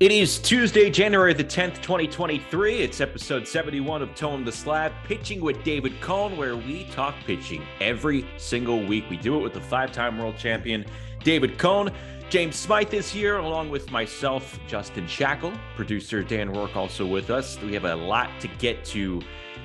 It is Tuesday, January the 10th, 2023. It's episode 71 of Toeing the Slab, pitching with David Cone, where we talk pitching every single week. We do it with the five time world champion, David Cone. James Smythe is here, along with myself, Justin Shackil. Producer Dan Rourke also with us. We have a lot to get to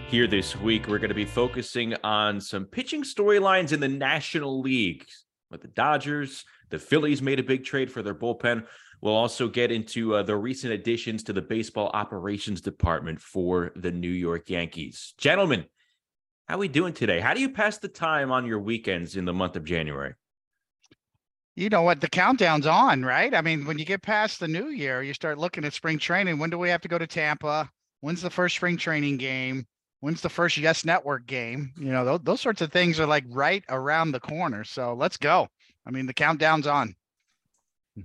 here this week. We're going to be focusing on some pitching storylines in the National League with the Dodgers. The Phillies made a big trade for their bullpen. We'll also get into uh, the recent additions to the baseball operations department for the New York Yankees. Gentlemen, how are we doing today? How do you pass the time on your weekends in the month of January? You know what? The countdown's on, right? I mean, when you get past the new year, you start looking at spring training. When do we have to go to Tampa? When's the first spring training game? When's the first Yes Network game? You know, those, those sorts of things are like right around the corner. So let's go. I mean, the countdown's on.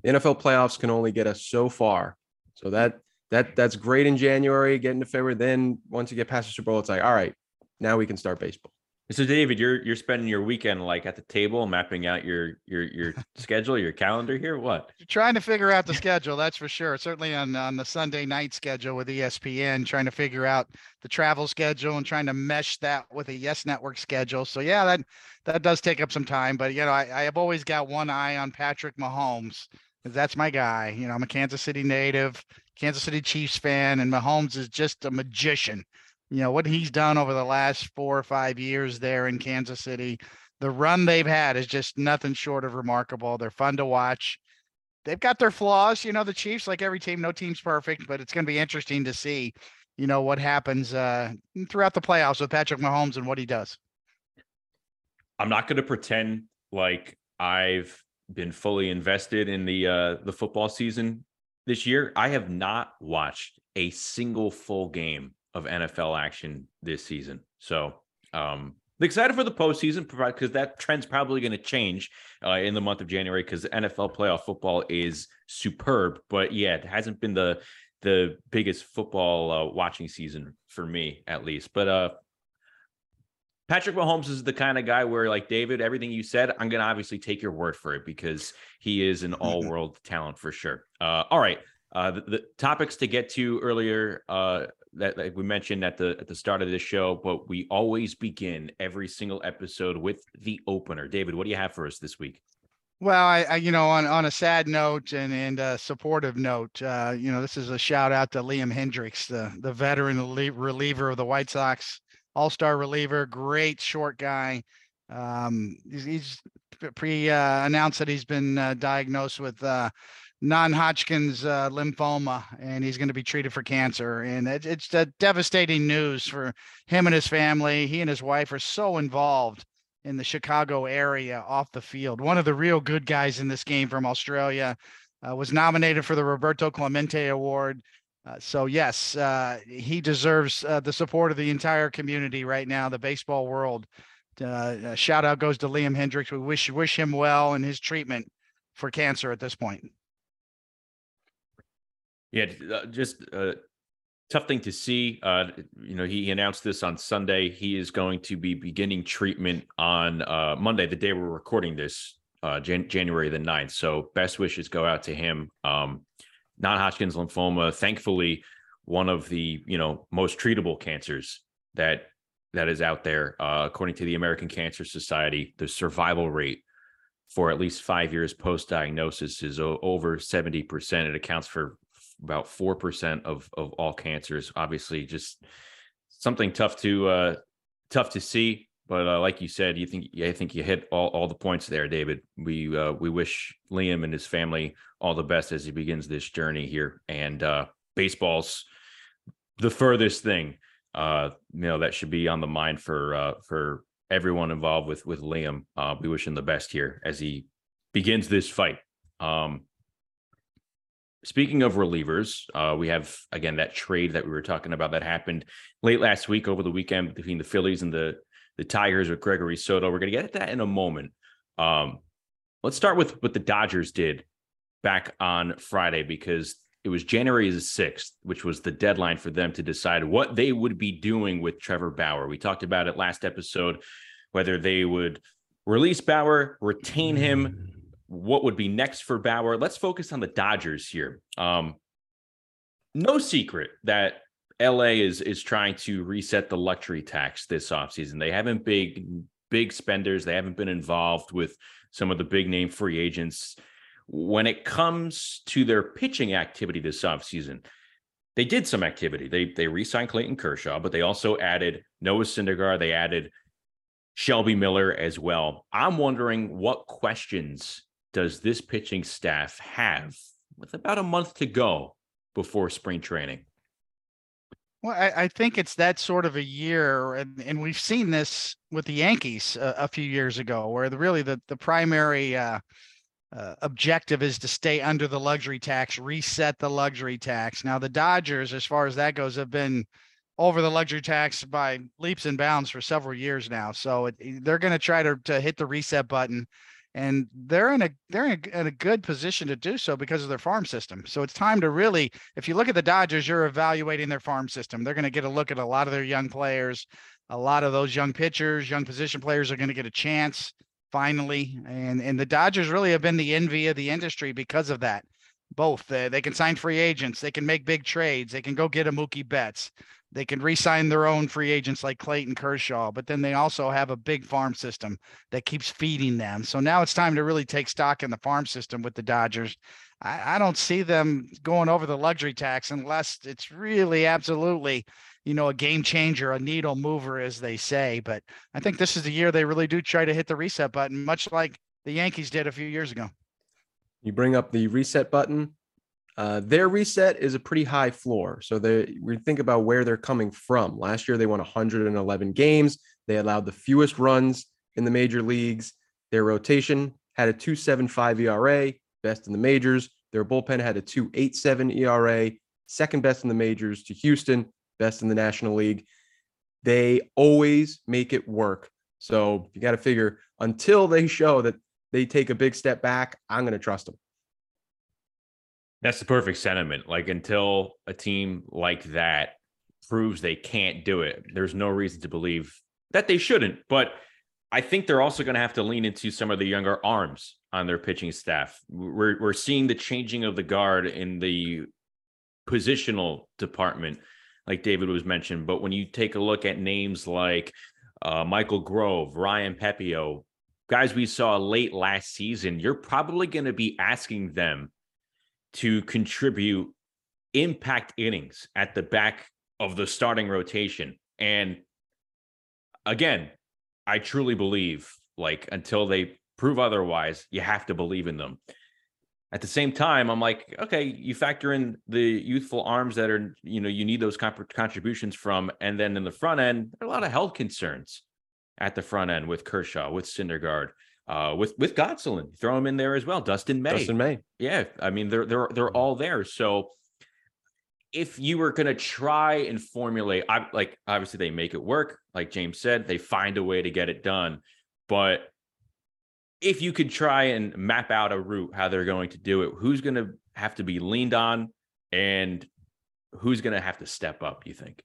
NFL playoffs can only get us so far. So that that that's great in January, get into February. Then once you get past the Super Bowl, it's like, all right, now we can start baseball. So David, you're you're spending your weekend like at the table, mapping out your your your schedule, your calendar here. What? Trying to figure out the schedule, that's for sure. Certainly on on the Sunday night schedule with ESPN, trying to figure out the travel schedule and trying to mesh that with a Yes Network schedule. So yeah, that that does take up some time. But you know, I, I have always got one eye on Patrick Mahomes because that's my guy. You know, I'm a Kansas City native, Kansas City Chiefs fan, and Mahomes is just a magician you know what he's done over the last four or five years there in Kansas City. The run they've had is just nothing short of remarkable. They're fun to watch. They've got their flaws, you know. The Chiefs, like every team, no team's perfect, but it's going to be interesting to see, you know, what happens uh, throughout the playoffs with Patrick Mahomes and what he does. I'm not going to pretend like I've been fully invested in the uh, the football season this year. I have not watched a single full game of NFL action this season. So um excited for the postseason because that trend's probably going to change uh, in the month of January because NFL playoff football is superb. But yeah, it hasn't been the the biggest football uh, watching season for me at least. But uh Patrick Mahomes is the kind of guy where, like David, everything you said, I'm going to obviously take your word for it because he is an all world talent for sure. Uh, all right. Uh, the, the, topics to get to earlier uh, that, that, we mentioned at the at the start of this show, but we always begin every single episode with the opener. David, what do you have for us this week? Well, I, I you know, on on a sad note and and a supportive note, uh, you know, this is a shout out to Liam Hendriks, the the veteran reliever of the White Sox, all star reliever, great short guy. Um, he's, he's pre uh, announced that he's been uh, diagnosed with uh, non-Hodgkin's uh, lymphoma, and he's going to be treated for cancer. And it, it's devastating news for him and his family. He and his wife are so involved in the Chicago area off the field. One of the real good guys in this game from Australia uh, was nominated for the Roberto Clemente Award. Uh, so yes, uh, he deserves uh, the support of the entire community right now, the baseball world. Uh, shout out goes to Liam Hendriks. We wish wish him well in his treatment for cancer at this point. Yeah, uh, just a uh, tough thing to see. Uh, you know, he announced this on Sunday. He is going to be beginning treatment on uh, Monday, the day we're recording this, uh, Jan- January the 9th. So best wishes go out to him. Um, non-Hodgkin's lymphoma, thankfully, one of the you know most treatable cancers that that is out there. According to the American Cancer Society, the survival rate for at least five years post diagnosis is o- over 70%. It accounts for about 4% of, of all cancers. Obviously, just something tough to, uh, tough to see. But uh, like you said, you think I think you hit all, all the points there, David. We uh, we wish Liam and his family all the best as he begins this journey here. And uh, baseball's the furthest thing, uh, you know, that should be on the mind for uh, for everyone involved with with Liam. Uh, we wish him the best here as he begins this fight. Um, Speaking of relievers, uh, we have again that trade that we were talking about that happened late last week over the weekend between the Phillies and the the Tigers with Gregory Soto. We're going to get at that in a moment. Um, let's start with what the Dodgers did back on Friday because it was January the 6th, which was the deadline for them to decide what they would be doing with Trevor Bauer. We talked about it last episode, whether they would release Bauer, retain him, what would be next for Bauer. Let's focus on the Dodgers here. Um, no secret that LA is is trying to reset the luxury tax this offseason. They haven't big big spenders. They haven't been involved with some of the big name free agents. When it comes to their pitching activity this offseason, they did some activity. They they re-signed Clayton Kershaw, but they also added Noah Syndergaard. They added Shelby Miller as well. I'm wondering what questions does this pitching staff have with about a month to go before spring training? Well, I, I think it's that sort of a year, and, and we've seen this with the Yankees a, a few years ago, where the, really the the primary uh, uh, objective is to stay under the luxury tax, reset the luxury tax. Now, the Dodgers, as far as that goes, have been over the luxury tax by leaps and bounds for several years now. So it, they're going to try to to hit the reset button and they're in a they're in a, in a, good position to do so because of their farm system. So it's time to really, if you look at the Dodgers, you're evaluating their farm system. They're going to get a look at a lot of their young players, a lot of those young pitchers, young position players are going to get a chance finally, and and the Dodgers really have been the envy of the industry because of that. Both uh, they can sign free agents, they can make big trades, they can go get a Mookie Betts. They can re-sign their own free agents like Clayton Kershaw, but then they also have a big farm system that keeps feeding them. So now it's time to really take stock in the farm system with the Dodgers. I, I don't see them going over the luxury tax unless it's really absolutely, you know, a game changer, a needle mover, as they say. But I think this is the year they really do try to hit the reset button, much like the Yankees did a few years ago. You bring up the reset button. Uh, their reset is a pretty high floor. So they we think about where they're coming from. Last year they won 111 games. They allowed the fewest runs in the major leagues. Their rotation had a 2.75 ERA, best in the majors. Their bullpen had a 2.87 ERA, second best in the majors to Houston, best in the National League. They always make it work. So you got to figure until they show that they take a big step back, I'm going to trust them. That's the perfect sentiment. Like until a team like that proves they can't do it, there's no reason to believe that they shouldn't. But I think they're also going to have to lean into some of the younger arms on their pitching staff. We're we're seeing the changing of the guard in the positional department, like David was mentioned. But when you take a look at names like uh, Michael Grove, Ryan Pepiot, guys we saw late last season, you're probably going to be asking them to contribute impact innings at the back of the starting rotation. And again, I truly believe like until they prove otherwise, you have to believe in them. At the same time, I'm like, okay, you factor in the youthful arms that are, you know, you need those comp- contributions from. And then in the front end, there are a lot of health concerns at the front end with Kershaw, with Syndergaard, uh, with with Gonsolin, throw him in there as well. Dustin May, Dustin May, yeah. I mean, they're they're they're all there. So if you were going to try and formulate, I like obviously they make it work. Like James said, they find a way to get it done. But if you could try and map out a route how they're going to do it, who's going to have to be leaned on, and who's going to have to step up? You think?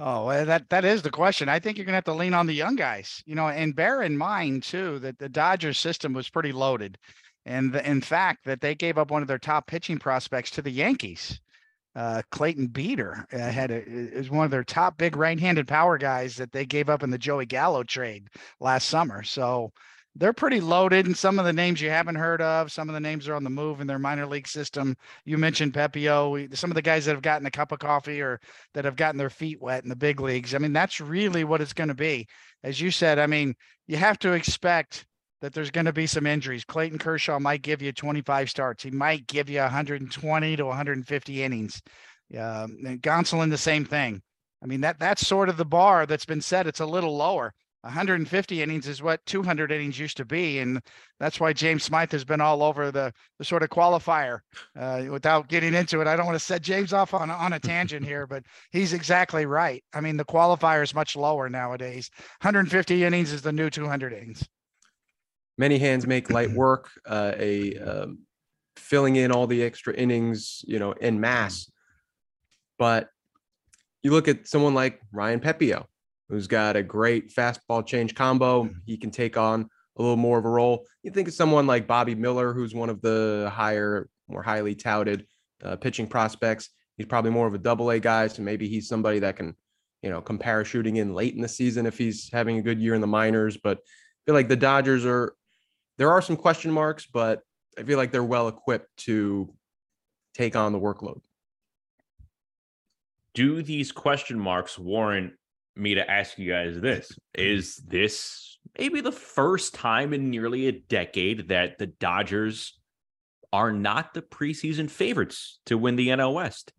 Oh, that that is the question. I think you're gonna have to lean on the young guys, you know, and bear in mind too that the Dodgers system was pretty loaded, and the, in fact that they gave up one of their top pitching prospects to the Yankees. Uh, Clayton Beeter uh, had a, is one of their top big right-handed power guys that they gave up in the Joey Gallo trade last summer. So they're pretty loaded and some of the names you haven't heard of some of the names are on the move in their minor league system. You mentioned pepiot some of the guys that have gotten a cup of coffee or that have gotten their feet wet in the big leagues. I mean that's really what it's going to be. As you said i mean you have to expect that there's going to be some injuries. Clayton kershaw might give you 25 starts. He might give you 120 to 150 innings. Uh, gonsolin the same thing. I mean that that's sort of the bar that's been set. It's a little lower 150 innings is what 200 innings used to be, and that's why James Smythe has been all over the the sort of qualifier. Uh, without getting into it, I don't want to set James off on on a tangent here, but he's exactly right. I mean, the qualifier is much lower nowadays. 150 innings is the new 200 innings. Many hands make light work. Uh, a um, filling in all the extra innings, you know, in mass. But you look at someone like Ryan Pepiot who's got a great fastball change combo. Mm-hmm. He can take on a little more of a role. You think of someone like Bobby Miller, who's one of the higher, more highly touted uh, pitching prospects. He's probably more of a double A guy, so maybe he's somebody that can, you know, come parachuting in late in the season if he's having a good year in the minors. But I feel like the Dodgers are there are some question marks, but I feel like they're well equipped to take on the workload. Do these question marks warrant me to ask you guys this? Mm-hmm. Is this maybe the first time in nearly a decade that the Dodgers are not the preseason favorites to win the NL West?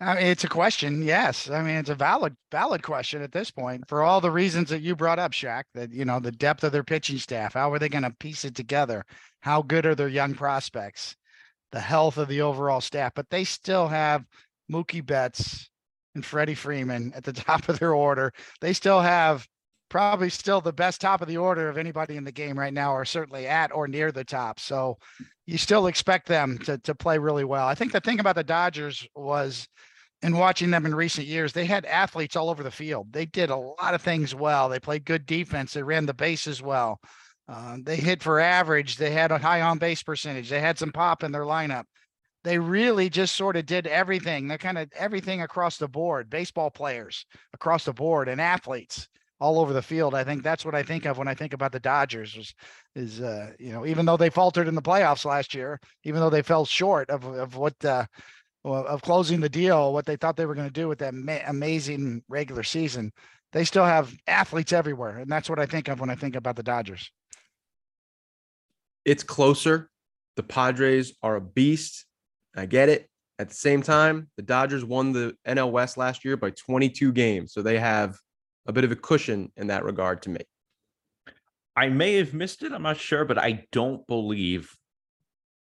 I mean, it's a question. Yes. I mean, it's a valid, valid question at this point for all the reasons that you brought up, Shaq, that, you know, the depth of their pitching staff, how are they going to piece it together? How good are their young prospects? The health of the overall staff, but they still have Mookie Betts and Freddie Freeman at the top of their order. They still have probably still the best top of the order of anybody in the game right now, or certainly at or near the top. So you still expect them to, to play really well. I think the thing about the Dodgers was in watching them in recent years, they had athletes all over the field. They did a lot of things well. They played good defense. They ran the bases well. Uh, they hit for average. They had a high on base percentage. They had some pop in their lineup. They really just sort of did everything. They're kind of everything across the board, baseball players across the board and athletes all over the field. I think that's what I think of when I think about the Dodgers is, is uh, you know, even though they faltered in the playoffs last year, even though they fell short of, of what, uh, of closing the deal, what they thought they were going to do with that ma- amazing regular season, they still have athletes everywhere. And that's what I think of when I think about the Dodgers. It's closer. The Padres are a beast. I get it. At the same time, the Dodgers won the NL West last year by 22 games. So they have a bit of a cushion in that regard to me. I may have missed it. I'm not sure, but I don't believe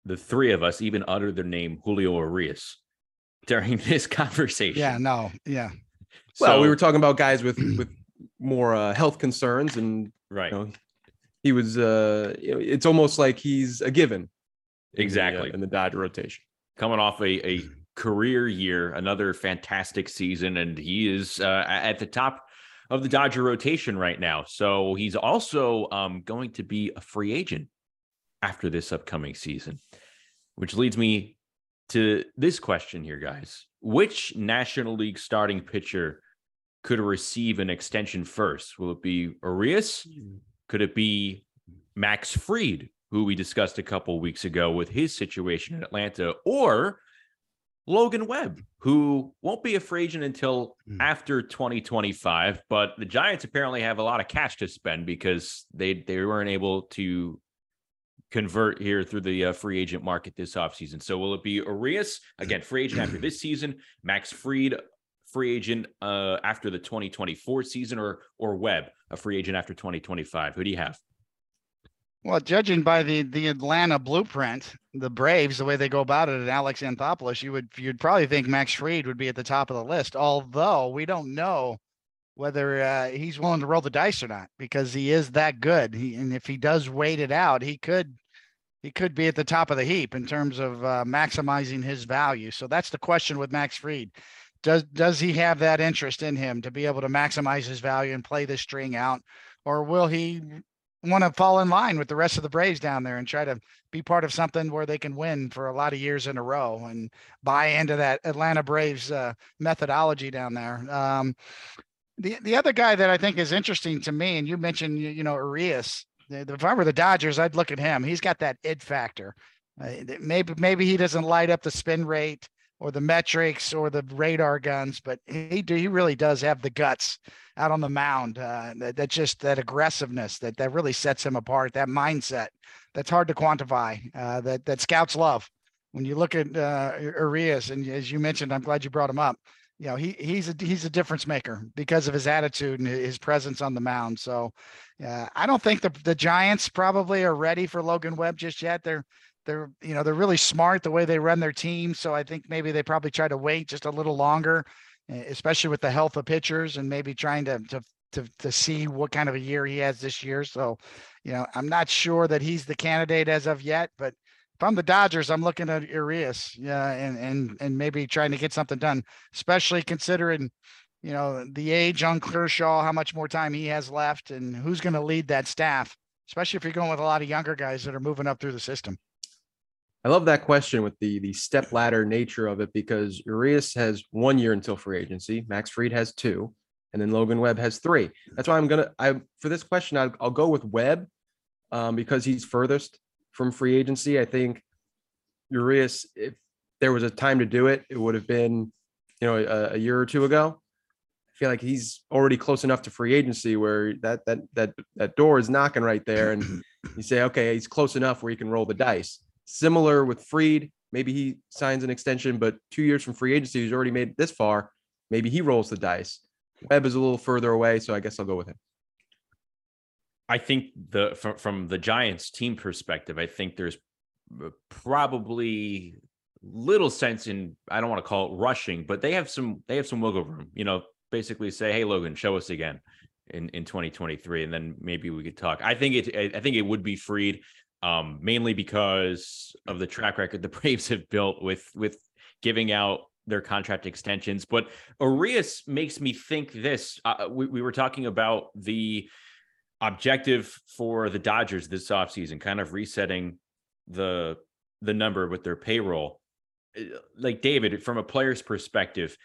the three of us even uttered the name Julio Urias during this conversation. Yeah, no, yeah. Well, we were talking about guys with with more uh, health concerns, and right. you know, he was. Uh, it's almost like he's a given. in the, uh, Exactly. in the Dodger rotation. Coming off a, a career year, another fantastic season, and he is uh, at the top of the Dodger rotation right now. So he's also um, going to be a free agent after this upcoming season, which leads me to this question here, guys: Which National League starting pitcher could receive an extension first? Will it be Urias? Could it be Max Fried, who we discussed a couple weeks ago with his situation in Atlanta, or Logan Webb, who won't be a free agent until Hmm. after 2025, but the Giants apparently have a lot of cash to spend because they they weren't able to convert here through the uh, free agent market this offseason. So will it be Urias again, free agent after this season, Max Fried, free agent uh, after the 2024 season, or or Webb, a free agent after 2025? Who do you have? Well, judging by the the Atlanta blueprint, the Braves, the way they go about it, and Alex Anthopoulos, you would you'd probably think Max Fried would be at the top of the list. Although we don't know whether uh, he's willing to roll the dice or not, because he is that good. He, and if he does wait it out, he could he could be at the top of the heap in terms of uh, maximizing his value. So that's the question with Max Fried. Does does he have that interest in him to be able to maximize his value and play this string out, or will he want to fall in line with the rest of the Braves down there and try to be part of something where they can win for a lot of years in a row and buy into that Atlanta Braves uh, methodology down there. Um, the the other guy that I think is interesting to me, and you mentioned you, you know Urias. If I were the Dodgers, I'd look at him. He's got that id factor. Uh, maybe maybe he doesn't light up the spin rate or the metrics or the radar guns, but he he really does have the guts out on the mound. Uh, that, that just that aggressiveness that that really sets him apart. That mindset that's hard to quantify. Uh, that that scouts love. When you look at uh, Urias, and as you mentioned, I'm glad you brought him up. You know, he he's a he's a difference maker because of his attitude and his presence on the mound. So, uh, I don't think the the Giants probably are ready for Logan Webb just yet. They're they're you know they're really smart the way they run their team. So I think maybe they probably try to wait just a little longer especially with the health of pitchers and maybe trying to to to to see what kind of a year he has this year. So, you know, I'm not sure that he's the candidate as of yet, but if I'm the Dodgers, I'm looking at Urias, yeah, and and and maybe trying to get something done, especially considering, you know, the age on Kershaw, how much more time he has left, and who's going to lead that staff, especially if you're going with a lot of younger guys that are moving up through the system. I love that question with the the step ladder nature of it because Urias has one year until free agency. Max Fried has two, and then Logan Webb has three. That's why I'm gonna I for this question I'll, I'll go with Webb um, because he's furthest from free agency. I think Urias, if there was a time to do it, it would have been you know a, a year or two ago. I feel like he's already close enough to free agency where that that that that door is knocking right there, and you say, okay, he's close enough where he can roll the dice. Similar with Fried, maybe he signs an extension, but two years from free agency, he's already made this far. Maybe he rolls the dice. Webb is a little further away, so I guess I'll go with him. I think the from, from the Giants team perspective, I think there's uh, probably little sense in I don't want to call it rushing, but they have some they have some wiggle room. You know, basically say, "Hey, Logan, show us again." in in 2023 and then maybe we could talk i think it i think it would be Fried um, mainly because of the track record the Braves have built with with giving out their contract extensions. But Urias makes me think this. Uh, we, we were talking about the objective for the Dodgers this offseason, kind of resetting the the number with their payroll. Uh, like David, from a player's perspective,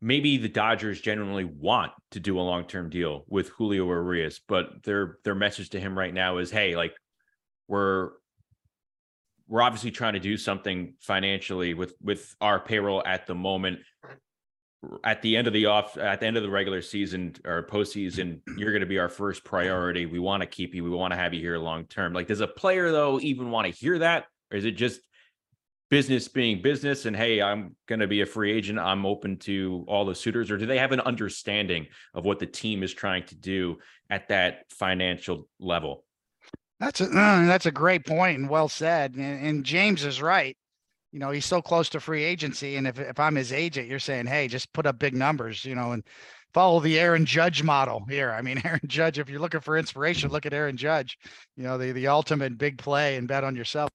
maybe the Dodgers genuinely want to do a long-term deal with Julio Urias, but their their message to him right now is, hey, like we're we're obviously trying to do something financially with with our payroll at the moment at the end of the off at the end of the regular season or postseason, you're going to be our first priority. We want to keep you. We want to have you here long term. Like, does a player though even want to hear that, or is it just business being business? And hey, I'm going to be a free agent. I'm open to all the suitors, or do they have an understanding of what the team is trying to do at that financial level? That's a uh, that's a great point and well said. And, and, James is right. You know, he's so close to free agency, and if if I'm his agent, you're saying, hey, just put up big numbers, you know, and follow the Aaron Judge model here. I mean, Aaron Judge, if you're looking for inspiration, look at Aaron Judge. You know, the the ultimate big play and bet on yourself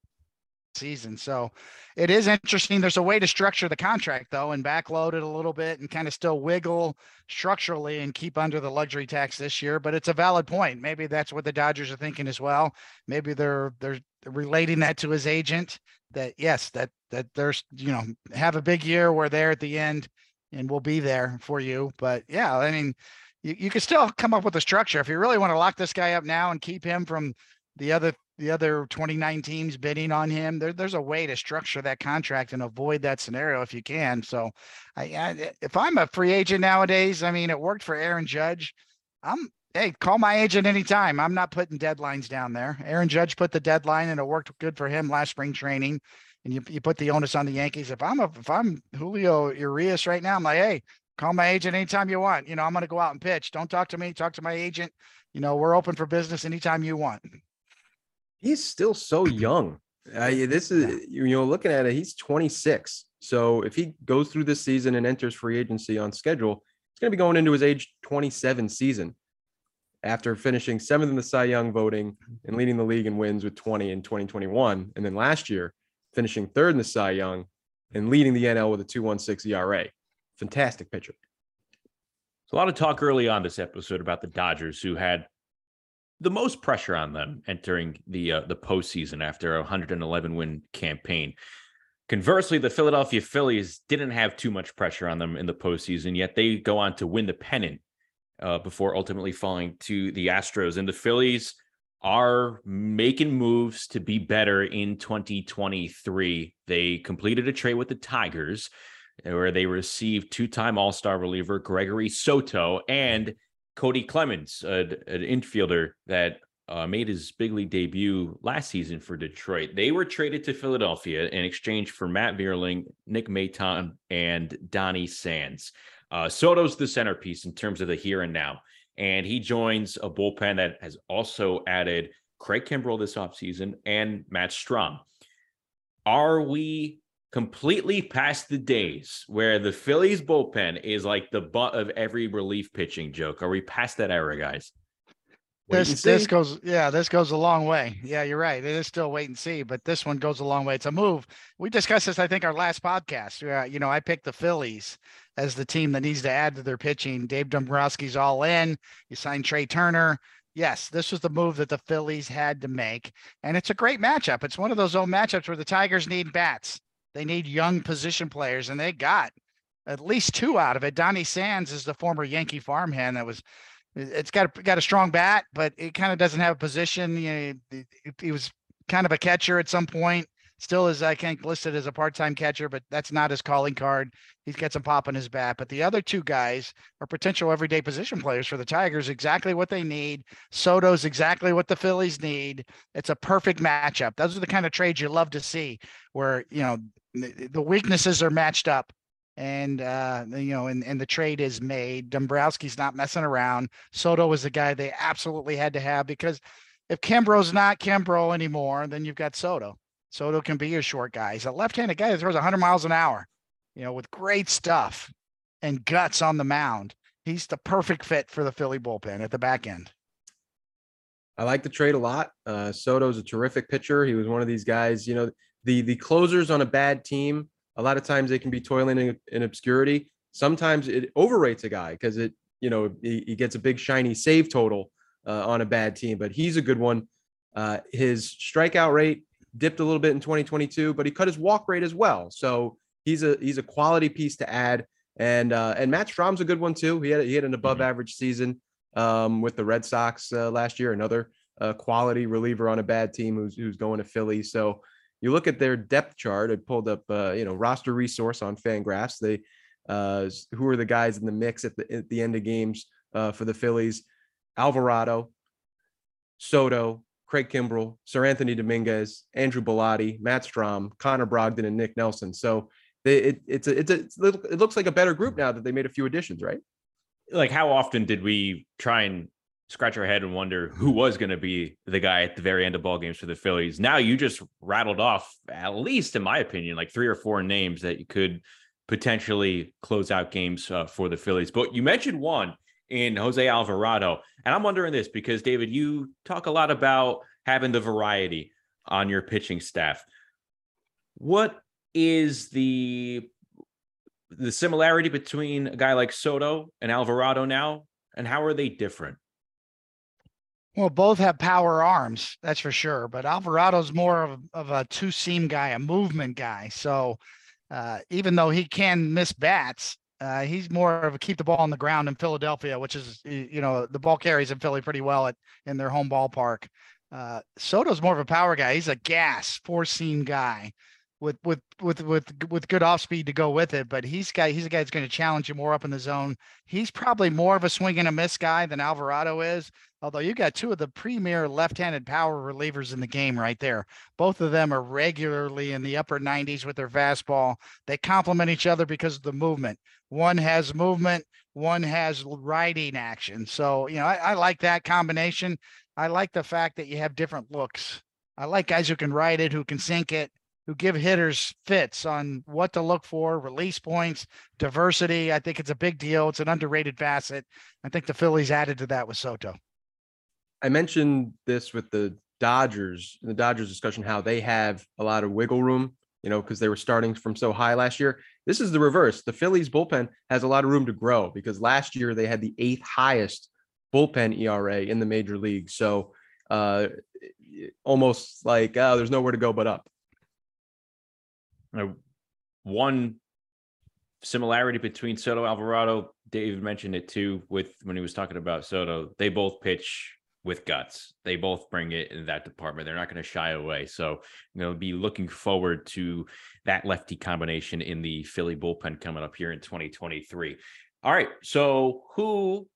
season. So it is interesting. There's a way to structure the contract though, and backload it a little bit and kind of still wiggle structurally and keep under the luxury tax this year. But it's a valid point. Maybe that's what the Dodgers are thinking as well. Maybe they're they're relating that to his agent that yes, that that there's you know have a big year. We're there at the end and we'll be there for you. But yeah, I mean, you, you can still come up with a structure if you really want to lock this guy up now and keep him from the other the other 29 teams bidding on him. There, there's a way to structure that contract and avoid that scenario if you can. So, I, I, eh, if I'm a free agent nowadays, I mean, it worked for Aaron Judge. I'm hey, call my agent anytime. I'm not putting deadlines down there. Aaron Judge put the deadline, and it worked good for him last spring training. And you, you put the onus on the Yankees. If I'm a, if I'm Julio Urias right now, I'm like, hey, call my agent anytime you want. You know, I'm going to go out and pitch. Don't talk to me. Talk to my agent. You know, we're open for business anytime you want he's still so young. Uh, this is you know looking at it, he's 26. So if he goes through this season and enters free agency on schedule, he's going to be going into his age 27 season after finishing seventh in the Cy Young voting and leading the league in wins with 20 in 2021, and then last year finishing third in the Cy Young and leading the NL with a 2.16 ERA. Fantastic pitcher. a lot of talk early on this episode about the Dodgers, who had the most pressure on them entering the uh, the postseason after a 111 win campaign. Conversely, the Philadelphia Phillies didn't have too much pressure on them in the postseason, yet they go on to win the pennant uh, before ultimately falling to the Astros. And the Phillies are making moves to be better in 2023. They completed a trade with the Tigers where they received two time All Star reliever Gregory Soto and Cody Clemens, an infielder that uh, made his big league debut last season for Detroit. They were traded to Philadelphia in exchange for Matt Vierling, Nick Maton, and Donny Sands. Uh, Soto's the centerpiece in terms of the here and now. And he joins a bullpen that has also added Craig Kimbrel this offseason and Matt Strahm. Are we completely past the days where the Phillies bullpen is like the butt of every relief pitching joke. Are we past that era, guys? Wait this this goes yeah this goes a long way yeah you're right it is still wait and see but this one goes a long way it's a move we discussed this i think our last podcast uh, you know i picked the phillies as the team that needs to add to their pitching dave dombrowski's all in you signed trey turner Yes, this was the move that the Phillies had to make. And it's a great matchup. It's one of those old matchups where the Tigers need bats. They need young position players, and they got at least two out of it. Donny Sands is the former Yankee farmhand that was it's got a, got a strong bat, but it kind of doesn't have a position. You know, he was kind of a catcher at some point. Still is, I think, listed as a part-time catcher, but that's not his calling card. He's got some pop in his bat. But the other two guys are potential everyday position players for the Tigers. Exactly what they need. Soto's exactly what the Phillies need. It's a perfect matchup. Those are the kind of trades you love to see, where you know the weaknesses are matched up and uh, you know, and, and the trade is made. Dombrowski's not messing around. Soto was the guy they absolutely had to have because if Kimbrel's not Kimbrel anymore, then you've got Soto. Soto can be your short guy. He's a left-handed guy that throws 100 miles an hour, you know, with great stuff and guts on the mound. He's the perfect fit for the Philly bullpen at the back end. I like the trade a lot. Uh, Soto's a terrific pitcher. He was one of these guys, you know, the the closers on a bad team a lot of times they can be toiling in, in obscurity. Sometimes it overrates a guy because it, you know, he, he, gets a big shiny save total uh, on a bad team, but he's a good one. Uh, his strikeout rate dipped a little bit in 2022, but he cut his walk rate as well. So he's a he's a quality piece to add. And uh, and Matt Strahm's a good one too. He had he had an above mm-hmm. average season um, with the Red Sox uh, last year. Another uh, quality reliever on a bad team who's who's going to Philly. So you look at their depth chart. I pulled up, uh, you know, roster resource on Fangraphs. They, uh, who are the guys in the mix at the at the end of games uh, for the Phillies? Alvarado, Soto, Craig Kimbrel, Seranthony Dominguez, Andrew Bellatti, Matt Strahm, Connor Brogdon, and Nick Nelson. So they, it, it's a, it's a, it's a it looks like a better group now that they made a few additions, right? Like how often did we try and scratch our head and wonder who was going to be the guy at the very end of ball games for the Phillies. Now you just rattled off, at least in my opinion, like three or four names that you could potentially close out games uh, for the Phillies. But you mentioned one in Jose Alvarado, and I'm wondering this because David, you talk a lot about having the variety on your pitching staff. What is the the similarity between a guy like Soto and Alvarado now, and how are they different? Well, both have power arms, that's for sure. But Alvarado's more of, of a two seam guy, a movement guy. So uh, even though he can miss bats, uh, he's more of a keep the ball on the ground in Philadelphia, which is you know the ball carries in Philly pretty well at in their home ballpark. Uh, Soto's more of a power guy. He's a gas four seam guy with with with with with good off speed to go with it. But he's guy he's a guy that's going to challenge you more up in the zone. He's probably more of a swing and a miss guy than Alvarado is. Although you got two of the premier left-handed power relievers in the game right there. Both of them are regularly in the upper 90s with their fastball. They complement each other because of the movement. One has movement, one has riding action. So you know I, I like that combination. I like the fact that you have different looks. I like guys who can ride it, who can sink it who give hitters fits on what to look for, release points, diversity. I think it's a big deal. It's an underrated facet. I think the Phillies added to that with Soto. I mentioned this with the Dodgers, in the Dodgers discussion, how they have a lot of wiggle room, you know, because they were starting from so high last year. This is the reverse. The Phillies bullpen has a lot of room to grow because last year they had the eighth highest bullpen ERA in the major league. So uh, almost like, oh, there's nowhere to go but up know, one similarity between Soto Alvarado, David mentioned it too with when he was talking about Soto. They both pitch with guts. They both bring it in that department. They're not going to shy away. So, you know, be looking forward to that lefty combination in the Philly bullpen coming up here in 2023. All right. So, who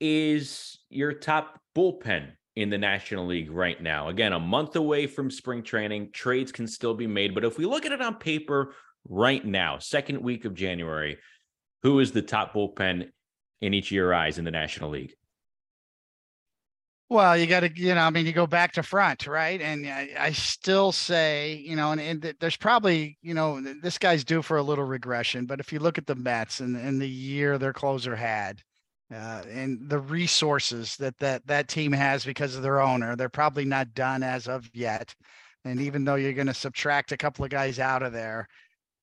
is your top bullpen in the National League right now. Again, a month away from spring training, trades can still be made. But if we look at it on paper right now, second week of January, who is the top bullpen in each of your eyes in the National League? Well, you got to, you know, I mean, you go back to front, right? And I, I still say, you know, and, and, there's probably, you know, this guy's due for a little regression. But if you look at the Mets and, and the year their closer had, uh, and the resources that that that team has because of their owner. They're probably not done as of yet. And even though you're going to subtract a couple of guys out of there,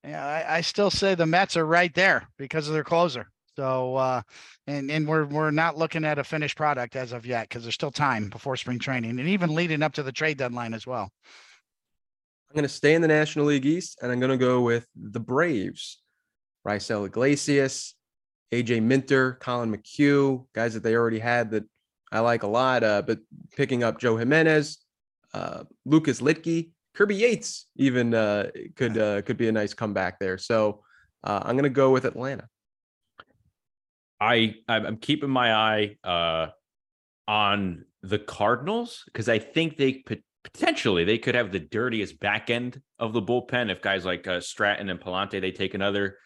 yeah, I, I, still say the Mets are right there because of their closer. So, uh, and, and we're, we're not looking at a finished product as of yet because there's still time before spring training and even leading up to the trade deadline as well. I'm going to stay in the National League East and I'm going to go with the Braves. Raisel Iglesias, AJ Minter, Collin McHugh, guys that they already had that I like a lot. Uh, but picking up Joe Jimenez, uh, Lucas Luetge, Kirby Yates, even uh, could uh, could be a nice comeback there. So uh, I'm going to go with Atlanta. I I'm keeping my eye uh, on the Cardinals because I think they potentially they could have the dirtiest back end of the bullpen if guys like uh, Stratton and Pallante they take another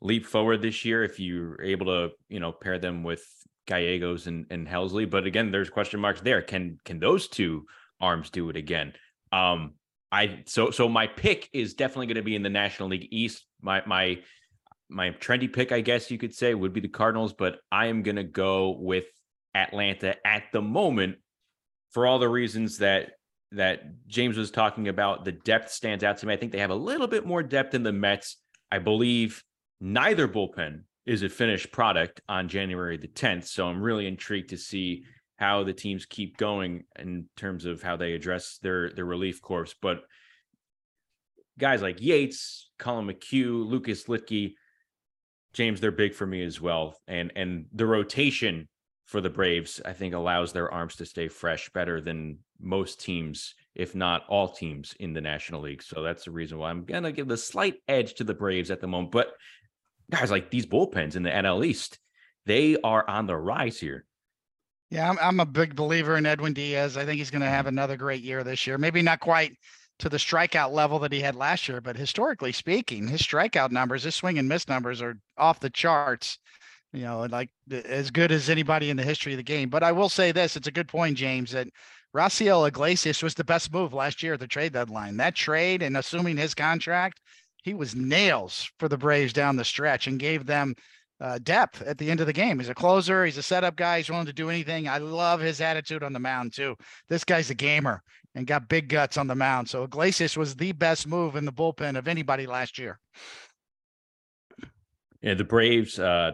leap forward this year if you're able to you know pair them with Gallegos and, and Helsley. But again, there's question marks there. Can can those two arms do it again? Um, I so so my pick is definitely going to be in the National League East. My my my trendy pick, I guess you could say, would be the Cardinals, but I am going to go with Atlanta at the moment for all the reasons that that James was talking about. The depth stands out to me. I think they have a little bit more depth than the Mets. I believe neither bullpen is a finished product on January the 10th, so I'm really intrigued to see how the teams keep going in terms of how they address their their relief corps. But guys like Yates, Collin McHugh, Lucas Luetge, James, they're big for me as well. And and the rotation for the Braves, I think, allows their arms to stay fresh better than most teams, if not all teams in the National League. So that's the reason why I'm gonna give the slight edge to the Braves at the moment. But guys, like these bullpens in the NL East, they are on the rise here. Yeah, I'm, I'm a big believer in Edwin Diaz. I think he's going to have another great year this year. Maybe not quite to the strikeout level that he had last year, but historically speaking, his strikeout numbers, his swing and miss numbers are off the charts. You know, like as good as anybody in the history of the game. But I will say this: it's a good point, James, that Raisel Iglesias was the best move last year at the trade deadline. That trade and assuming his contract, he was nails for the Braves down the stretch and gave them uh, depth at the end of the game. He's a closer. He's a setup guy. He's willing to do anything. I love his attitude on the mound too. This guy's a gamer and got big guts on the mound. So Iglesias was the best move in the bullpen of anybody last year. Yeah, the Braves, uh,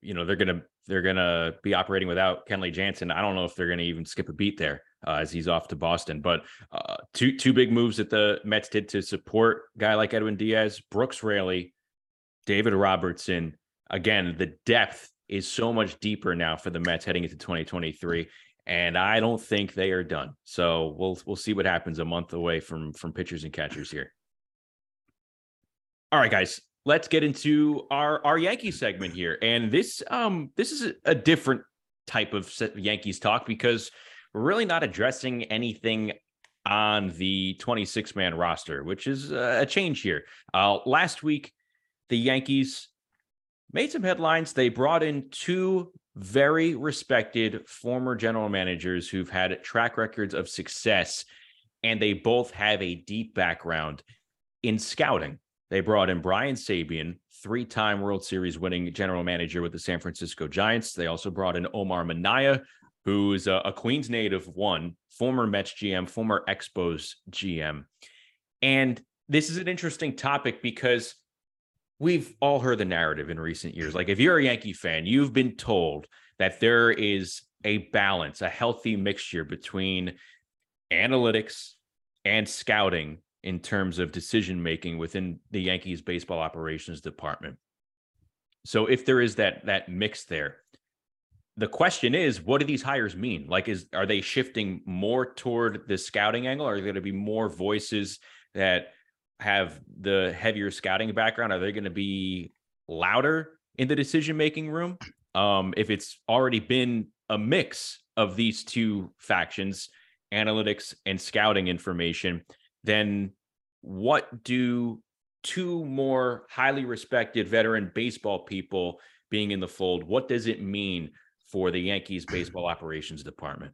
you know, they're gonna they're gonna be operating without Kenley Jansen. I don't know if they're gonna even skip a beat there uh, as he's off to Boston. But uh, two two big moves that the Mets did to support guy like Edwin Diaz, Brooks Raley, David Robertson. Again, the depth is so much deeper now for the Mets heading into 2023 and I don't think they are done. So we'll we'll see what happens a month away from from pitchers and catchers here. All right, guys, let's get into our our Yankee segment here, and this um this is a, different type of Yankees talk because we're really not addressing anything on the 26 man roster, which is a change here. Uh, last week, the Yankees made some headlines. They brought in two very respected former general managers who've had track records of success, and they both have a deep background in scouting. They brought in Brian Sabean, three time World Series winning general manager with the San Francisco Giants. They also brought in Omar Minaya, who's a, a Queens native, one former Mets GM, former Expos GM. And this is an interesting topic because we've all heard the narrative in recent years. Like if you're a Yankee fan, you've been told that there is a balance, a healthy mixture between analytics and scouting in terms of decision making within the Yankees baseball operations department. So if there is that that mix there, the question is, what do these hires mean? Like, is are they shifting more toward the scouting angle? Are there going to be more voices that have the heavier scouting background, are they going to be louder in the decision making room? Um, if it's already been a mix of these two factions, analytics and scouting information, then what do two more highly respected veteran baseball people being in the fold, what does it mean for the Yankees baseball operations department?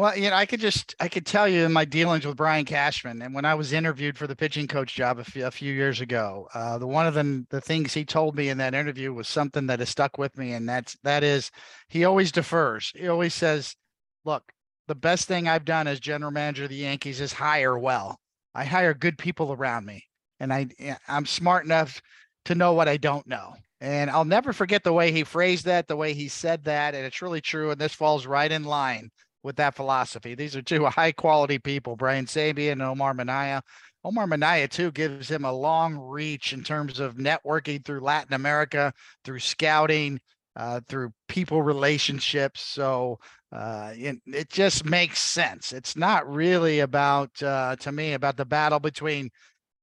Well, you know, I could just I could tell you in my dealings with Brian Cashman, and when I was interviewed for the pitching coach job a few, a few years ago, uh, the one of the the things he told me in that interview was something that has stuck with me, and that's that is he always defers. He always says, "Look, the best thing I've done as general manager of the Yankees is hire well. I hire good people around me, and I I'm smart enough to know what I don't know." And I'll never forget the way he phrased that, the way he said that. And it's really true. And this falls right in line with that philosophy. These are two high quality people, Brian Sabean and Omar Minaya. Omar Minaya, too, gives him a long reach in terms of networking through Latin America, through scouting, uh, through people relationships. So uh, it, it just makes sense. It's not really about, uh, to me, about the battle between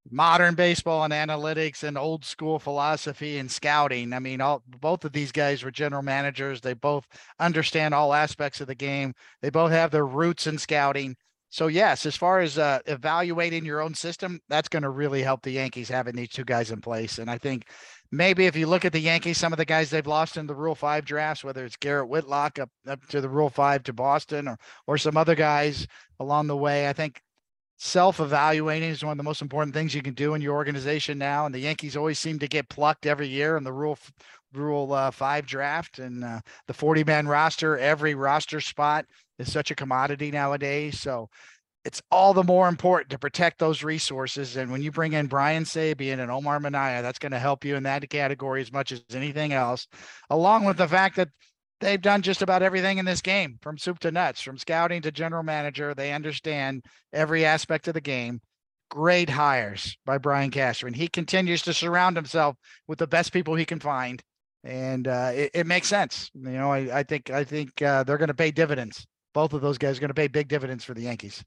modern baseball and analytics and old school philosophy and scouting. I mean, all both of these guys were general managers. They both understand all aspects of the game. They both have their roots in scouting. So yes, as far as uh, evaluating your own system, that's going to really help the Yankees having these two guys in place. And I think maybe if you look at the Yankees, some of the guys they've lost in the Rule Five drafts, whether it's Garrett Whitlock up up to the Rule Five to Boston, or or some other guys along the way, I think self-evaluating is one of the most important things you can do in your organization now. And the Yankees always seem to get plucked every year in the Rule Rule uh, Five draft and uh, the forty-man roster. Every roster spot is such a commodity nowadays. So it's all the more important to protect those resources. And when you bring in Brian Sabean and Omar Minaya, that's going to help you in that category as much as anything else, along with the fact that they've done just about everything in this game from soup to nuts, from scouting to general manager. They understand every aspect of the game. Great hires by Brian Cashman. He continues to surround himself with the best people he can find. And uh, it, it, makes sense. You know, I, I think I think uh, they're going to pay dividends. Both of those guys are going to pay big dividends for the Yankees.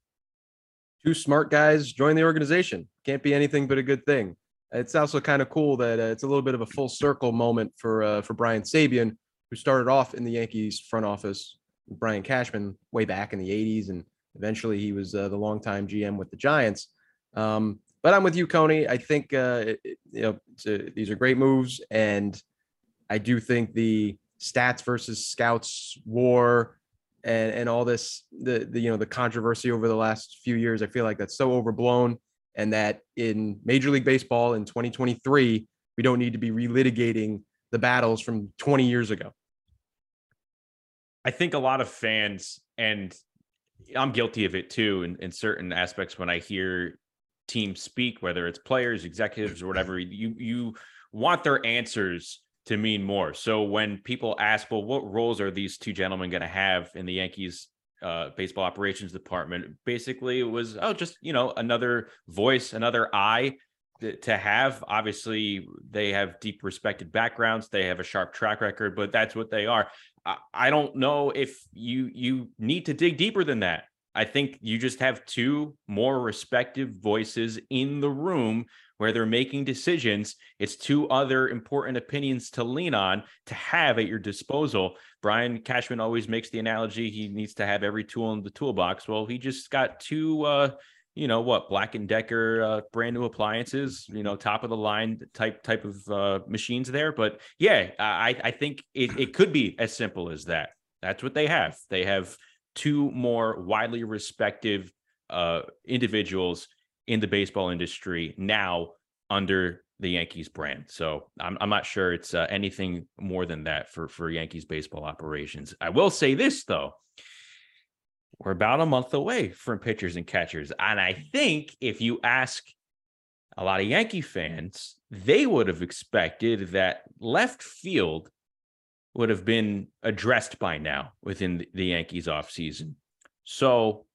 Two smart guys join the organization. Can't be anything but a good thing. It's also kind of cool that uh, it's a little bit of a full circle moment for uh, for Brian Sabean, who started off in the Yankees front office, Brian Cashman, way back in the 80s. And eventually he was uh, the longtime GM with the Giants. Um, but I'm with you, Coney. I think, uh, it, you know, a, these are great moves. And I do think the stats versus scouts war and, and all this, the, the, you know, the controversy over the last few years, I feel like that's so overblown and that in Major League Baseball in 2023, we don't need to be relitigating the battles from 20 years ago. I think a lot of fans, and I'm guilty of it too, in, in certain aspects when I hear teams speak, whether it's players, executives, or whatever, you you want their answers to mean more. So when people ask, well, what roles are these two gentlemen going to have in the Yankees uh, baseball operations department? Basically, it was oh, just you know, another voice, another eye to have. Obviously, they have deep respected backgrounds. They have a sharp track record, but that's what they are. I don't know if you you need to dig deeper than that. I think you just have two more respective voices in the room where they're making decisions. It's two other important opinions to lean on to have at your disposal. Brian Cashman always makes the analogy he needs to have every tool in the toolbox. Well, he just got two uh, you know what black and decker uh, brand new appliances you know top of the line type type of uh, machines there but yeah i i think it, it could be as simple as that that's what they have they have two more widely respected uh, individuals in the baseball industry now under the Yankees brand. So I'm, I'm not sure it's uh, anything more than that for, for Yankees baseball operations. I will say this though, we're about a month away from pitchers and catchers. And I think if you ask a lot of Yankee fans, they would have expected that left field would have been addressed by now within the Yankees offseason. So,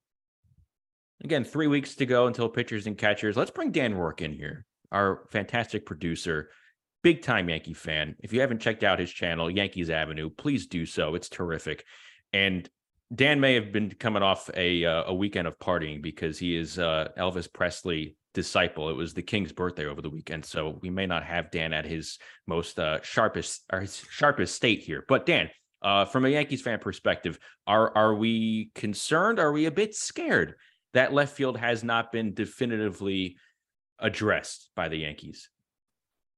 again, three weeks to go until pitchers and catchers. Let's bring Dan Rourke in here, our fantastic producer, big time Yankee fan. If you haven't checked out his channel, Yankees Avenue, please do so. It's terrific. And Dan may have been coming off a uh, a weekend of partying because he is uh, Elvis Presley disciple. It was the king's birthday over the weekend, so we may not have Dan at his most uh, sharpest or his sharpest state here. But Dan, uh, from a Yankees fan perspective, are are we concerned? Are we a bit scared that left field has not been definitively addressed by the Yankees?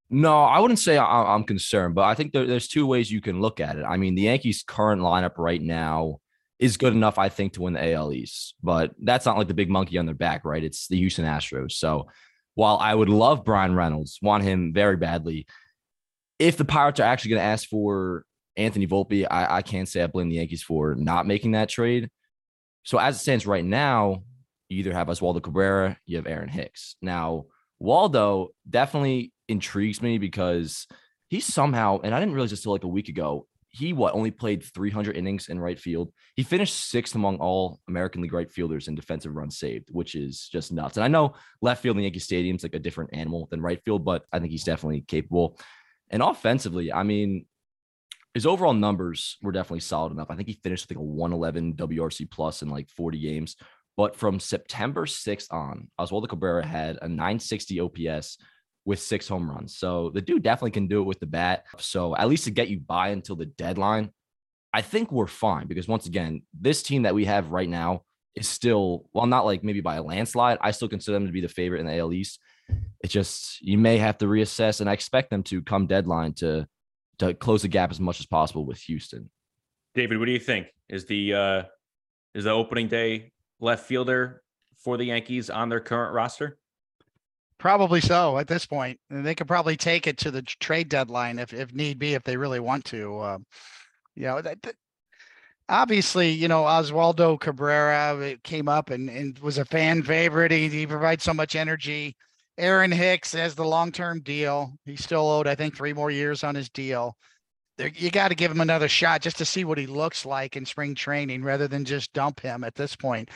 No, I wouldn't say I'm concerned, but I think there, there's two ways you can look at it. I mean, the Yankees' current lineup right now is good enough, I think, to win the AL East. But that's not like the big monkey on their back, right? It's the Houston Astros. So while I would love Bryan Reynolds, want him very badly, if the Pirates are actually going to ask for Anthony Volpe, I, I can't say I blame the Yankees for not making that trade. So as it stands right now, you either have Oswaldo Cabrera, you have Aaron Hicks. Now, Waldo definitely intrigues me because he somehow, and I didn't realize this till like a week ago. He what only played 300 innings in right field. He finished sixth among all American League right fielders in defensive runs saved, which is just nuts. And I know left field in Yankee Stadium's like a different animal than right field, but I think he's definitely capable. And offensively, I mean, his overall numbers were definitely solid enough. I think he finished with like a 111 WRC plus in like 40 games. But from September 6th on, Oswaldo Cabrera had a 960 OPS with six home runs. So the dude definitely can do it with the bat. So at least to get you by until the deadline, I think we're fine because once again, this team that we have right now is still, well, not like maybe by a landslide. I still consider them to be the favorite in the AL East. It's just you may have to reassess, and I expect them to come deadline to to close the gap as much as possible with Houston. David, what do you think? Is the uh is the opening day left fielder for the Yankees on their current roster? Probably so at this point. And they could probably take it to the trade deadline if, if need be, if they really want to. Um, you know, that, that- obviously, you know, Oswaldo Cabrera uh, came up and, and was a fan favorite. He, he provides so much energy. Aaron Hicks has the long-term deal. He's still owed, I think, three more years on his deal. There, you got to give him another shot just to see what he looks like in spring training rather than just dump him at this point.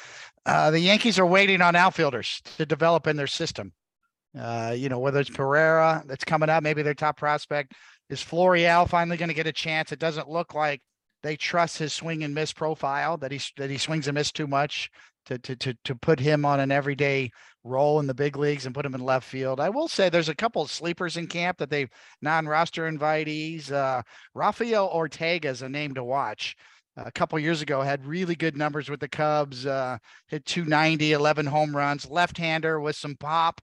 Uh, the Yankees are waiting on outfielders to develop in their system. Uh, you know, whether it's Pereira that's coming up, maybe their top prospect. Is Florial finally going to get a chance? It doesn't look like they trust his swing and miss profile that he that he swings and miss too much to to to to put him on an everyday role in the big leagues and put him in left field. I will say there's a couple of sleepers in camp that they've non-roster invitees. Uh, Rafael Ortega is a name to watch. A couple years ago had really good numbers with the Cubs. Uh, hit 290, 11 home runs. Left-hander with some pop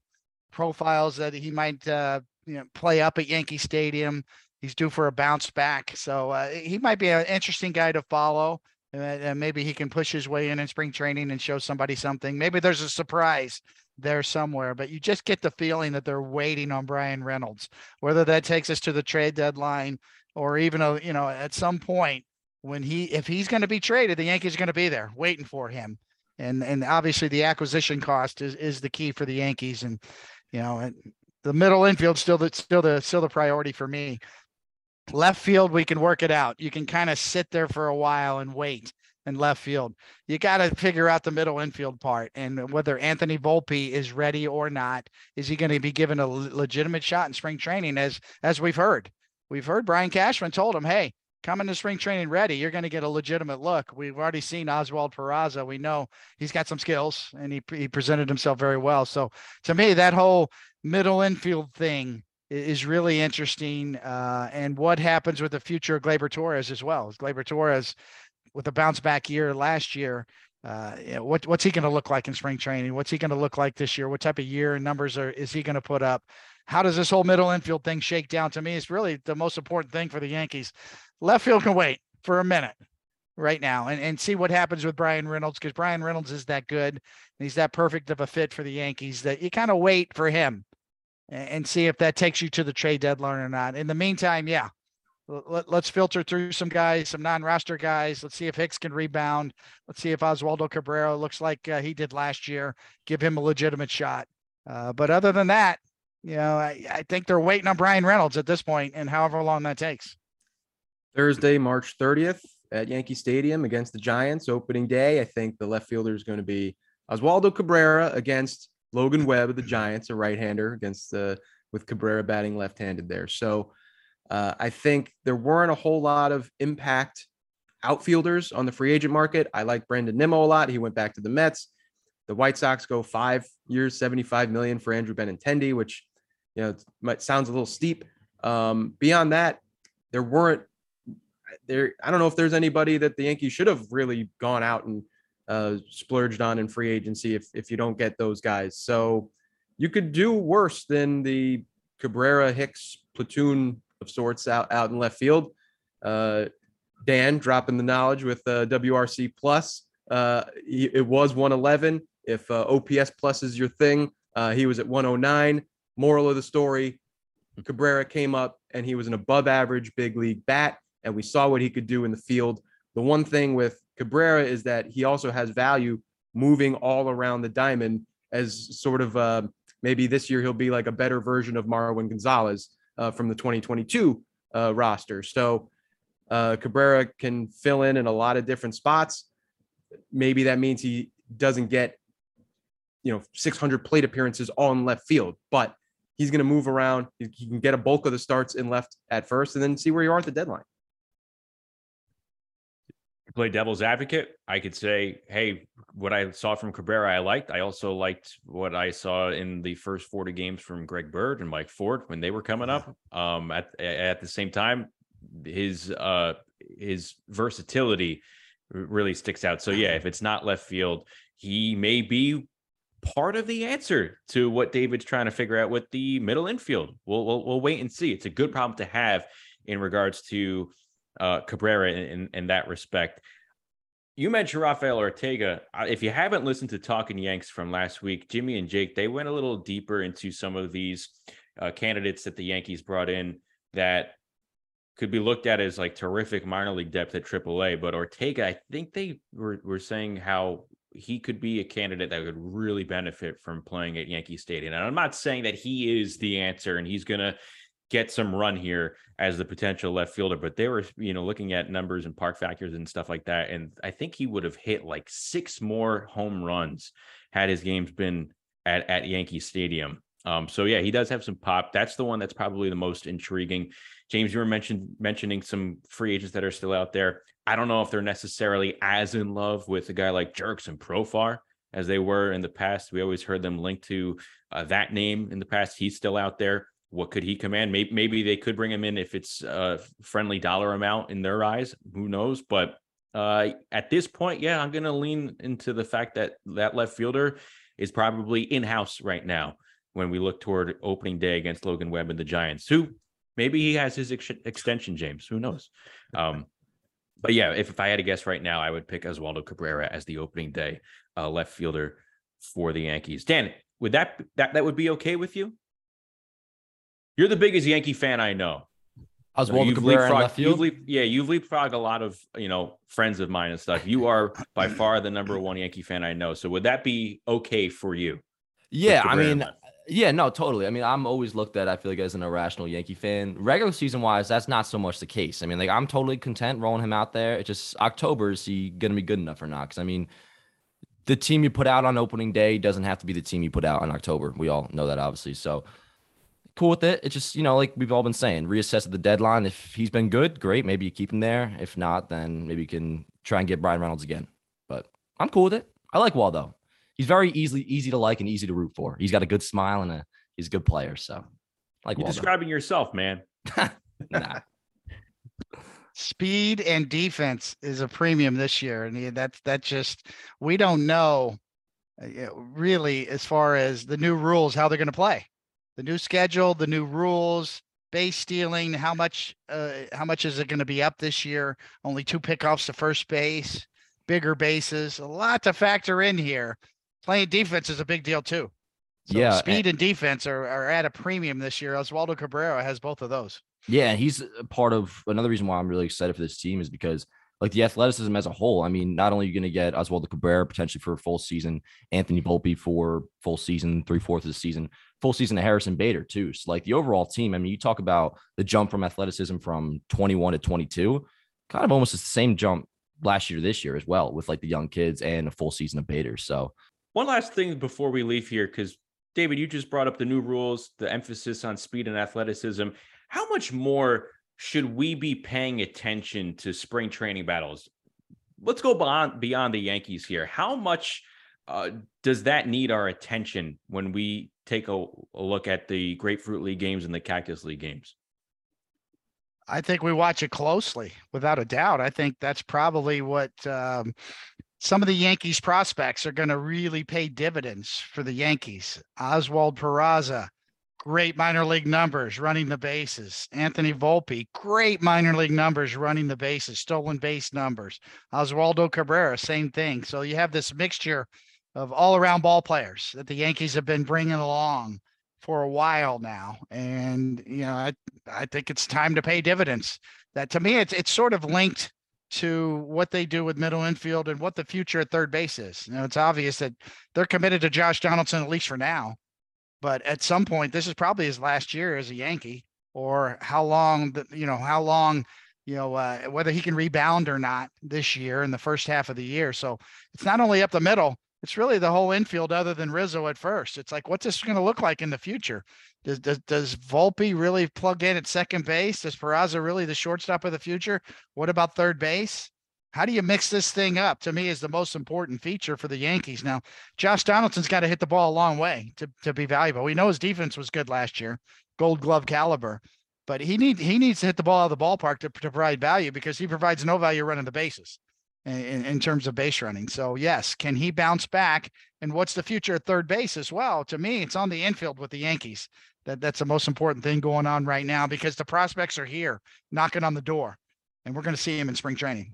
profiles that he might uh, you know play up at Yankee Stadium. He's due for a bounce back, so uh, he might be an interesting guy to follow. And, and maybe he can push his way in in spring training and show somebody something. Maybe there's a surprise there somewhere, but you just get the feeling that they're waiting on Bryan Reynolds. Whether that takes us to the trade deadline or even a you know at some point when he if he's going to be traded, the Yankees are going to be there waiting for him. And and obviously the acquisition cost is is the key for the Yankees. And you know, the middle infield still the still the still the priority for me. Left field, we can work it out. You can kind of sit there for a while and wait in left field. You got to figure out the middle infield part and whether Anthony Volpe is ready or not. Is he going to be given a legitimate shot in spring training? As as we've heard, we've heard Brian Cashman told him, "Hey, come to spring training ready. You're going to get a legitimate look." We've already seen Oswald Peraza. We know he's got some skills and he he presented himself very well. So to me, that whole middle infield thing is really interesting. Uh, and what happens with the future of Gleyber Torres as well? Gleyber Torres with a bounce back year last year? Uh, you know, what what's he going to look like in spring training? What's he going to look like this year? What type of year and numbers are is he going to put up? How does this whole middle infield thing shake down? To me, it's really the most important thing for the Yankees. Left field can wait for a minute right now and, and see what happens with Bryan Reynolds because Bryan Reynolds is that good and he's that perfect of a fit for the Yankees that you kind of wait for him a- and see if that takes you to the trade deadline or not. In the meantime, yeah, let, let's filter through some guys, some non-roster guys. Let's see if Hicks can rebound. Let's see if Oswaldo Cabrera looks like uh, he did last year. Give him a legitimate shot. Uh, but other than that, you know, I, I think they're waiting on Bryan Reynolds at this point, and however long that takes. Thursday, March 30th at Yankee Stadium against the Giants, opening day. I think the left fielder is going to be Oswaldo Cabrera against Logan Webb of the Giants, a right-hander against the with Cabrera batting left-handed there. So uh, I think there weren't a whole lot of impact outfielders on the free agent market. I like Brandon Nimmo a lot. He went back to the Mets. The White Sox go five years, 75 million for Andrew Benintendi, which you know it might sounds a little steep. Um, beyond that, there weren't there. I don't know if there's anybody that the Yankees should have really gone out and uh, splurged on in free agency if if you don't get those guys. So you could do worse than the Cabrera Hicks platoon of sorts out out in left field. Uh, Dan dropping the knowledge with uh, WRC plus. Uh, it was 111. If uh, OPS plus is your thing, uh, he was at 109. Moral of the story: Cabrera came up and he was an above average big league bat, and we saw what he could do in the field. The one thing with Cabrera is that he also has value moving all around the diamond as sort of uh, maybe this year he'll be like a better version of Marwin Gonzalez. uh, from the 2022 uh, roster. So uh, Cabrera can fill in in a lot of different spots. Maybe that means he doesn't get, you know, 600 plate appearances all in left field, but he's going to move around. He, can get a bulk of the starts in left at first, and then see where you are at the deadline. to play devil's advocate, I could say, hey, what I saw from Cabrera, I liked. I also liked what I saw in the first 40 games from Greg Bird and Mike Ford when they were coming up. Um, at at the same time, his uh his versatility really sticks out. So yeah, if it's not left field, he may be part of the answer to what David's trying to figure out with the middle infield. We'll we'll, we'll wait and see. It's a good problem to have in regards to uh, Cabrera in, in, in that respect. You mentioned Rafael Ortega. If you haven't listened to Talking Yanks from last week, Jimmy and Jake, they went a little deeper into some of these uh, candidates that the Yankees brought in that could be looked at as like terrific minor league depth at AAA. But Ortega, I think they were, were saying how he could be a candidate that would really benefit from playing at Yankee Stadium. And I'm not saying that he is the answer and he's going to get some run here as the potential left fielder, but they were, you know, looking at numbers and park factors and stuff like that. And I think he would have hit like six more home runs had his games been at, at Yankee Stadium. Um, so yeah, he does have some pop. That's the one that's probably the most intriguing. James, you were mentioned mentioning some free agents that are still out there. I don't know if they're necessarily as in love with a guy like Jurickson Profar as they were in the past. We always heard them linked to uh, that name in the past. He's still out there. What could he command? Maybe, maybe they could bring him in if it's a friendly dollar amount in their eyes. Who knows? But uh, at this point, yeah, I'm going to lean into the fact that that left fielder is probably in house right now when we look toward opening day against Logan Webb and the Giants, who maybe he has his ex- extension, James. Who knows? Um, but yeah, if, if I had to guess right now, I would pick Oswaldo Cabrera as the opening day uh, left fielder for the Yankees. Dan, would that that that would be okay with you? You're the biggest Yankee fan I know. Oswaldo You've Cabrera left you've field. leap- yeah, you've leapfrogged a lot of you know friends of mine and stuff. You are by far the number one Yankee fan I know. So would that be okay for you? Yeah, I mean? Yeah, no, totally. I mean, I'm always looked at, I feel like, as an irrational Yankee fan. Regular season wise, that's not so much the case. I mean, like, I'm totally content rolling him out there. It's just October, is he going to be good enough or not? Because, I mean, the team you put out on opening day doesn't have to be the team you put out in October. We all know that, obviously. So, cool with it. It's just, you know, like we've all been saying, reassess at the deadline. If he's been good, great. Maybe you keep him there. If not, then maybe you can try and get Bryan Reynolds again. But I'm cool with it. I like Waldo. He's very easily easy to like and easy to root for. He's got a good smile and a he's a good player. So like You're Waldo. describing yourself, man. nah. Speed and defense is a premium this year, and that's that's just we don't know uh, really as far as the new rules how they're going to play, the new schedule, the new rules, base stealing, how much uh, how much is it going to be up this year? Only two pickoffs to first base, bigger bases, a lot to factor in here. Playing defense is a big deal too. So Yeah, speed and defense are, are at a premium this year. Oswaldo Cabrera has both of those. Yeah, he's a part of another reason why I'm really excited for this team is because like the athleticism as a whole. I mean, not only are you going to get Oswaldo Cabrera potentially for a full season, Anthony Volpe for full season, three fourths of the season, full season of Harrison Bader too. So like the overall team. I mean, you talk about the jump from athleticism from 21 to 22, kind of almost the same jump last year to this year as well with like the young kids and a full season of Bader. So One last thing before we leave here, because David, you just brought up the new rules, the emphasis on speed and athleticism. How much more should we be paying attention to spring training battles? Let's go beyond beyond the Yankees here. How much uh, does that need our attention when we take a, a look at the Grapefruit League games and the Cactus League games? I think we watch it closely, without a doubt. I think that's probably what um, some of the Yankees prospects are going to really pay dividends for the Yankees. Oswald Peraza, great minor league numbers running the bases. Anthony Volpe, great minor league numbers running the bases, stolen base numbers. Oswaldo Cabrera, same thing. So you have this mixture of all around ball players that the Yankees have been bringing along for a while now. And, you know, I, I think it's time to pay dividends. That to me, it's it's sort of linked to what they do with middle infield and what the future at third base is. You know, it's obvious that they're committed to Josh Donaldson at least for now. But at some point, this is probably his last year as a Yankee, or how long, the, you know, how long, you know, uh, whether he can rebound or not this year in the first half of the year. So it's not only up the middle, it's really the whole infield other than Rizzo at first. It's like, what's this going to look like in the future? Does, does, does Volpe really plug in at second base? Does Peraza really the shortstop of the future? What about third base? How do you mix this thing up? To me, is the most important feature for the Yankees. Now, Josh Donaldson's got to hit the ball a long way to, to be valuable. We know his defense was good last year, gold glove caliber, but he need he needs to hit the ball out of the ballpark to, to provide value because he provides no value running the bases in, in terms of base running. So yes, can he bounce back? And what's the future at third base as well? To me, it's on the infield with the Yankees. That that's the most important thing going on right now because the prospects are here knocking on the door, and we're going to see him in spring training.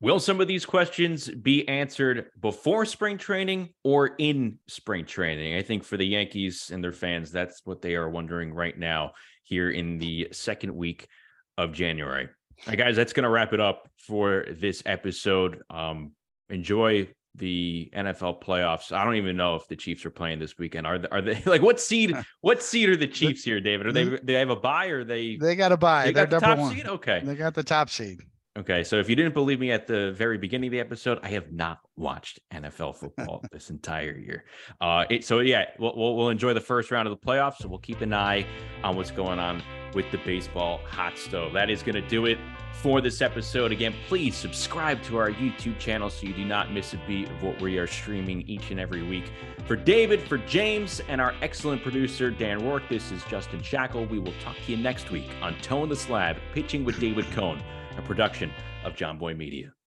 Will some of these questions be answered before spring training or in spring training? I think for the Yankees and their fans, that's what they are wondering right now here in the second week of January. All right, guys, that's going to wrap it up for this episode. Um, enjoy the NFL playoffs. I don't even know if the Chiefs are playing this weekend. Are they, are they like what seed? What seed are the Chiefs here, David? Are they they have a buy or they They got a buy. they They're got the top one. seed? Okay. They got the top seed. Okay, so if you didn't believe me at the very beginning of the episode, I have not watched NFL football this entire year. Uh, it, so yeah, we'll, we'll we'll enjoy the first round of the playoffs. So we'll keep an eye on what's going on with the baseball hot stove. That is going to do it for this episode. Again, please subscribe to our YouTube channel so you do not miss a beat of what we are streaming each and every week. For David, for James, and our excellent producer Dan Rourke, this is Justin Shackil. We will talk to you next week on Toeing the Slab, pitching with David Cone a production of Jomboy Media.